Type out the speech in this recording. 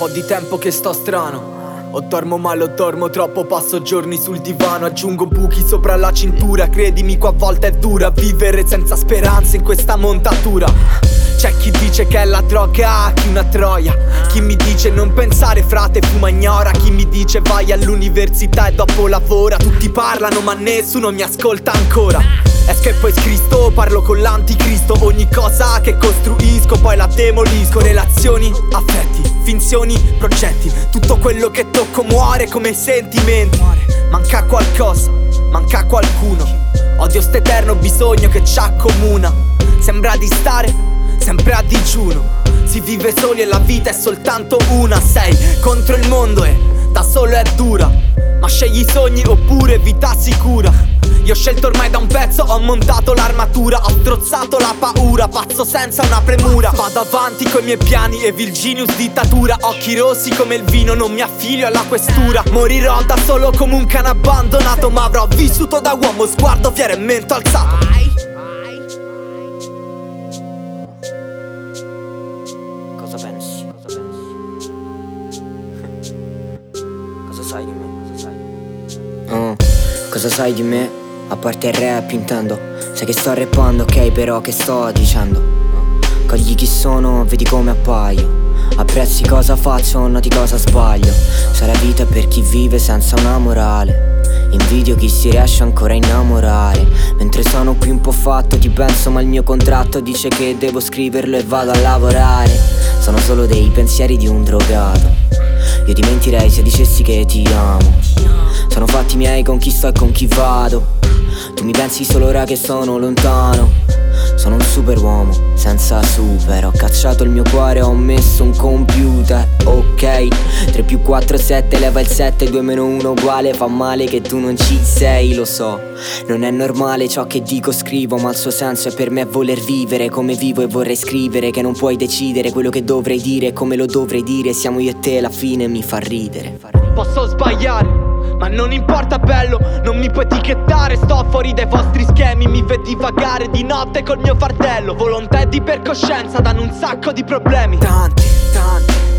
po' di tempo che sto strano. O dormo male o dormo troppo, passo giorni sul divano Aggiungo buchi sopra la cintura. Credimi qua a volte è dura Vivere senza speranza in questa montatura. C'è chi dice che è la droga, chi una troia. Chi mi dice non pensare frate fuma ignora. Chi mi dice vai all'università e dopo lavora. Tutti parlano ma nessuno mi ascolta ancora. Esco e poi scristo, parlo con l'anticristo. Ogni cosa che costruisco poi la demolisco. Relazioni, affetti, finzioni, progetti Tutto quello che tocco muore come sentimenti. Manca qualcosa, manca qualcuno. Odio st'eterno bisogno che ci accomuna. Sembra di stare sempre a digiuno. Si vive soli e la vita è soltanto una. Sei contro il mondo e da solo è dura. Ma scegli i sogni oppure vita sicura io ho scelto ormai da un pezzo, ho montato l'armatura Ho strozzato la paura, pazzo senza una premura Vado avanti coi miei piani e Virginius dittatura Occhi rossi come il vino, non mi affilio alla questura Morirò da solo come un cane abbandonato Ma avrò vissuto da uomo, sguardo fiero e mento alzato Cosa pensi? Cosa pensi? Cosa sai di me? Cosa sai di me? Oh, cosa sai di me? A parte il rap intendo. Sai che sto rappando, ok però che sto dicendo? Cogli chi sono, vedi come appaio. Apprezzi cosa faccio, noti cosa sbaglio. Sarà vita per chi vive senza una morale. Invidio chi si riesce ancora a innamorare. Mentre sono qui un po' fatto ti penso ma il mio contratto dice che devo scriverlo e vado a lavorare. Sono solo dei pensieri di un drogato Io ti mentirei se dicessi che ti amo. Sono fatti miei con chi sto e con chi vado. Tu mi pensi solo ora che sono lontano Sono un super uomo, senza super. Ho cacciato il mio cuore, ho messo un computer Ok, 3 più 4 7, leva il 7 2 meno 1 uguale Fa male che tu non ci sei, lo so. Non è normale ciò che dico, scrivo Ma il suo senso è per me voler vivere Come vivo e vorrei scrivere Che non puoi decidere quello che dovrei dire e Come lo dovrei dire. Siamo io e te, alla fine mi fa ridere. Posso sbagliare ma non importa bello, non mi puoi etichettare. Sto fuori dai vostri schemi, mi vedi vagare di notte col mio fardello. Volontà e di per coscienza danno un sacco di problemi. Tanti, tanti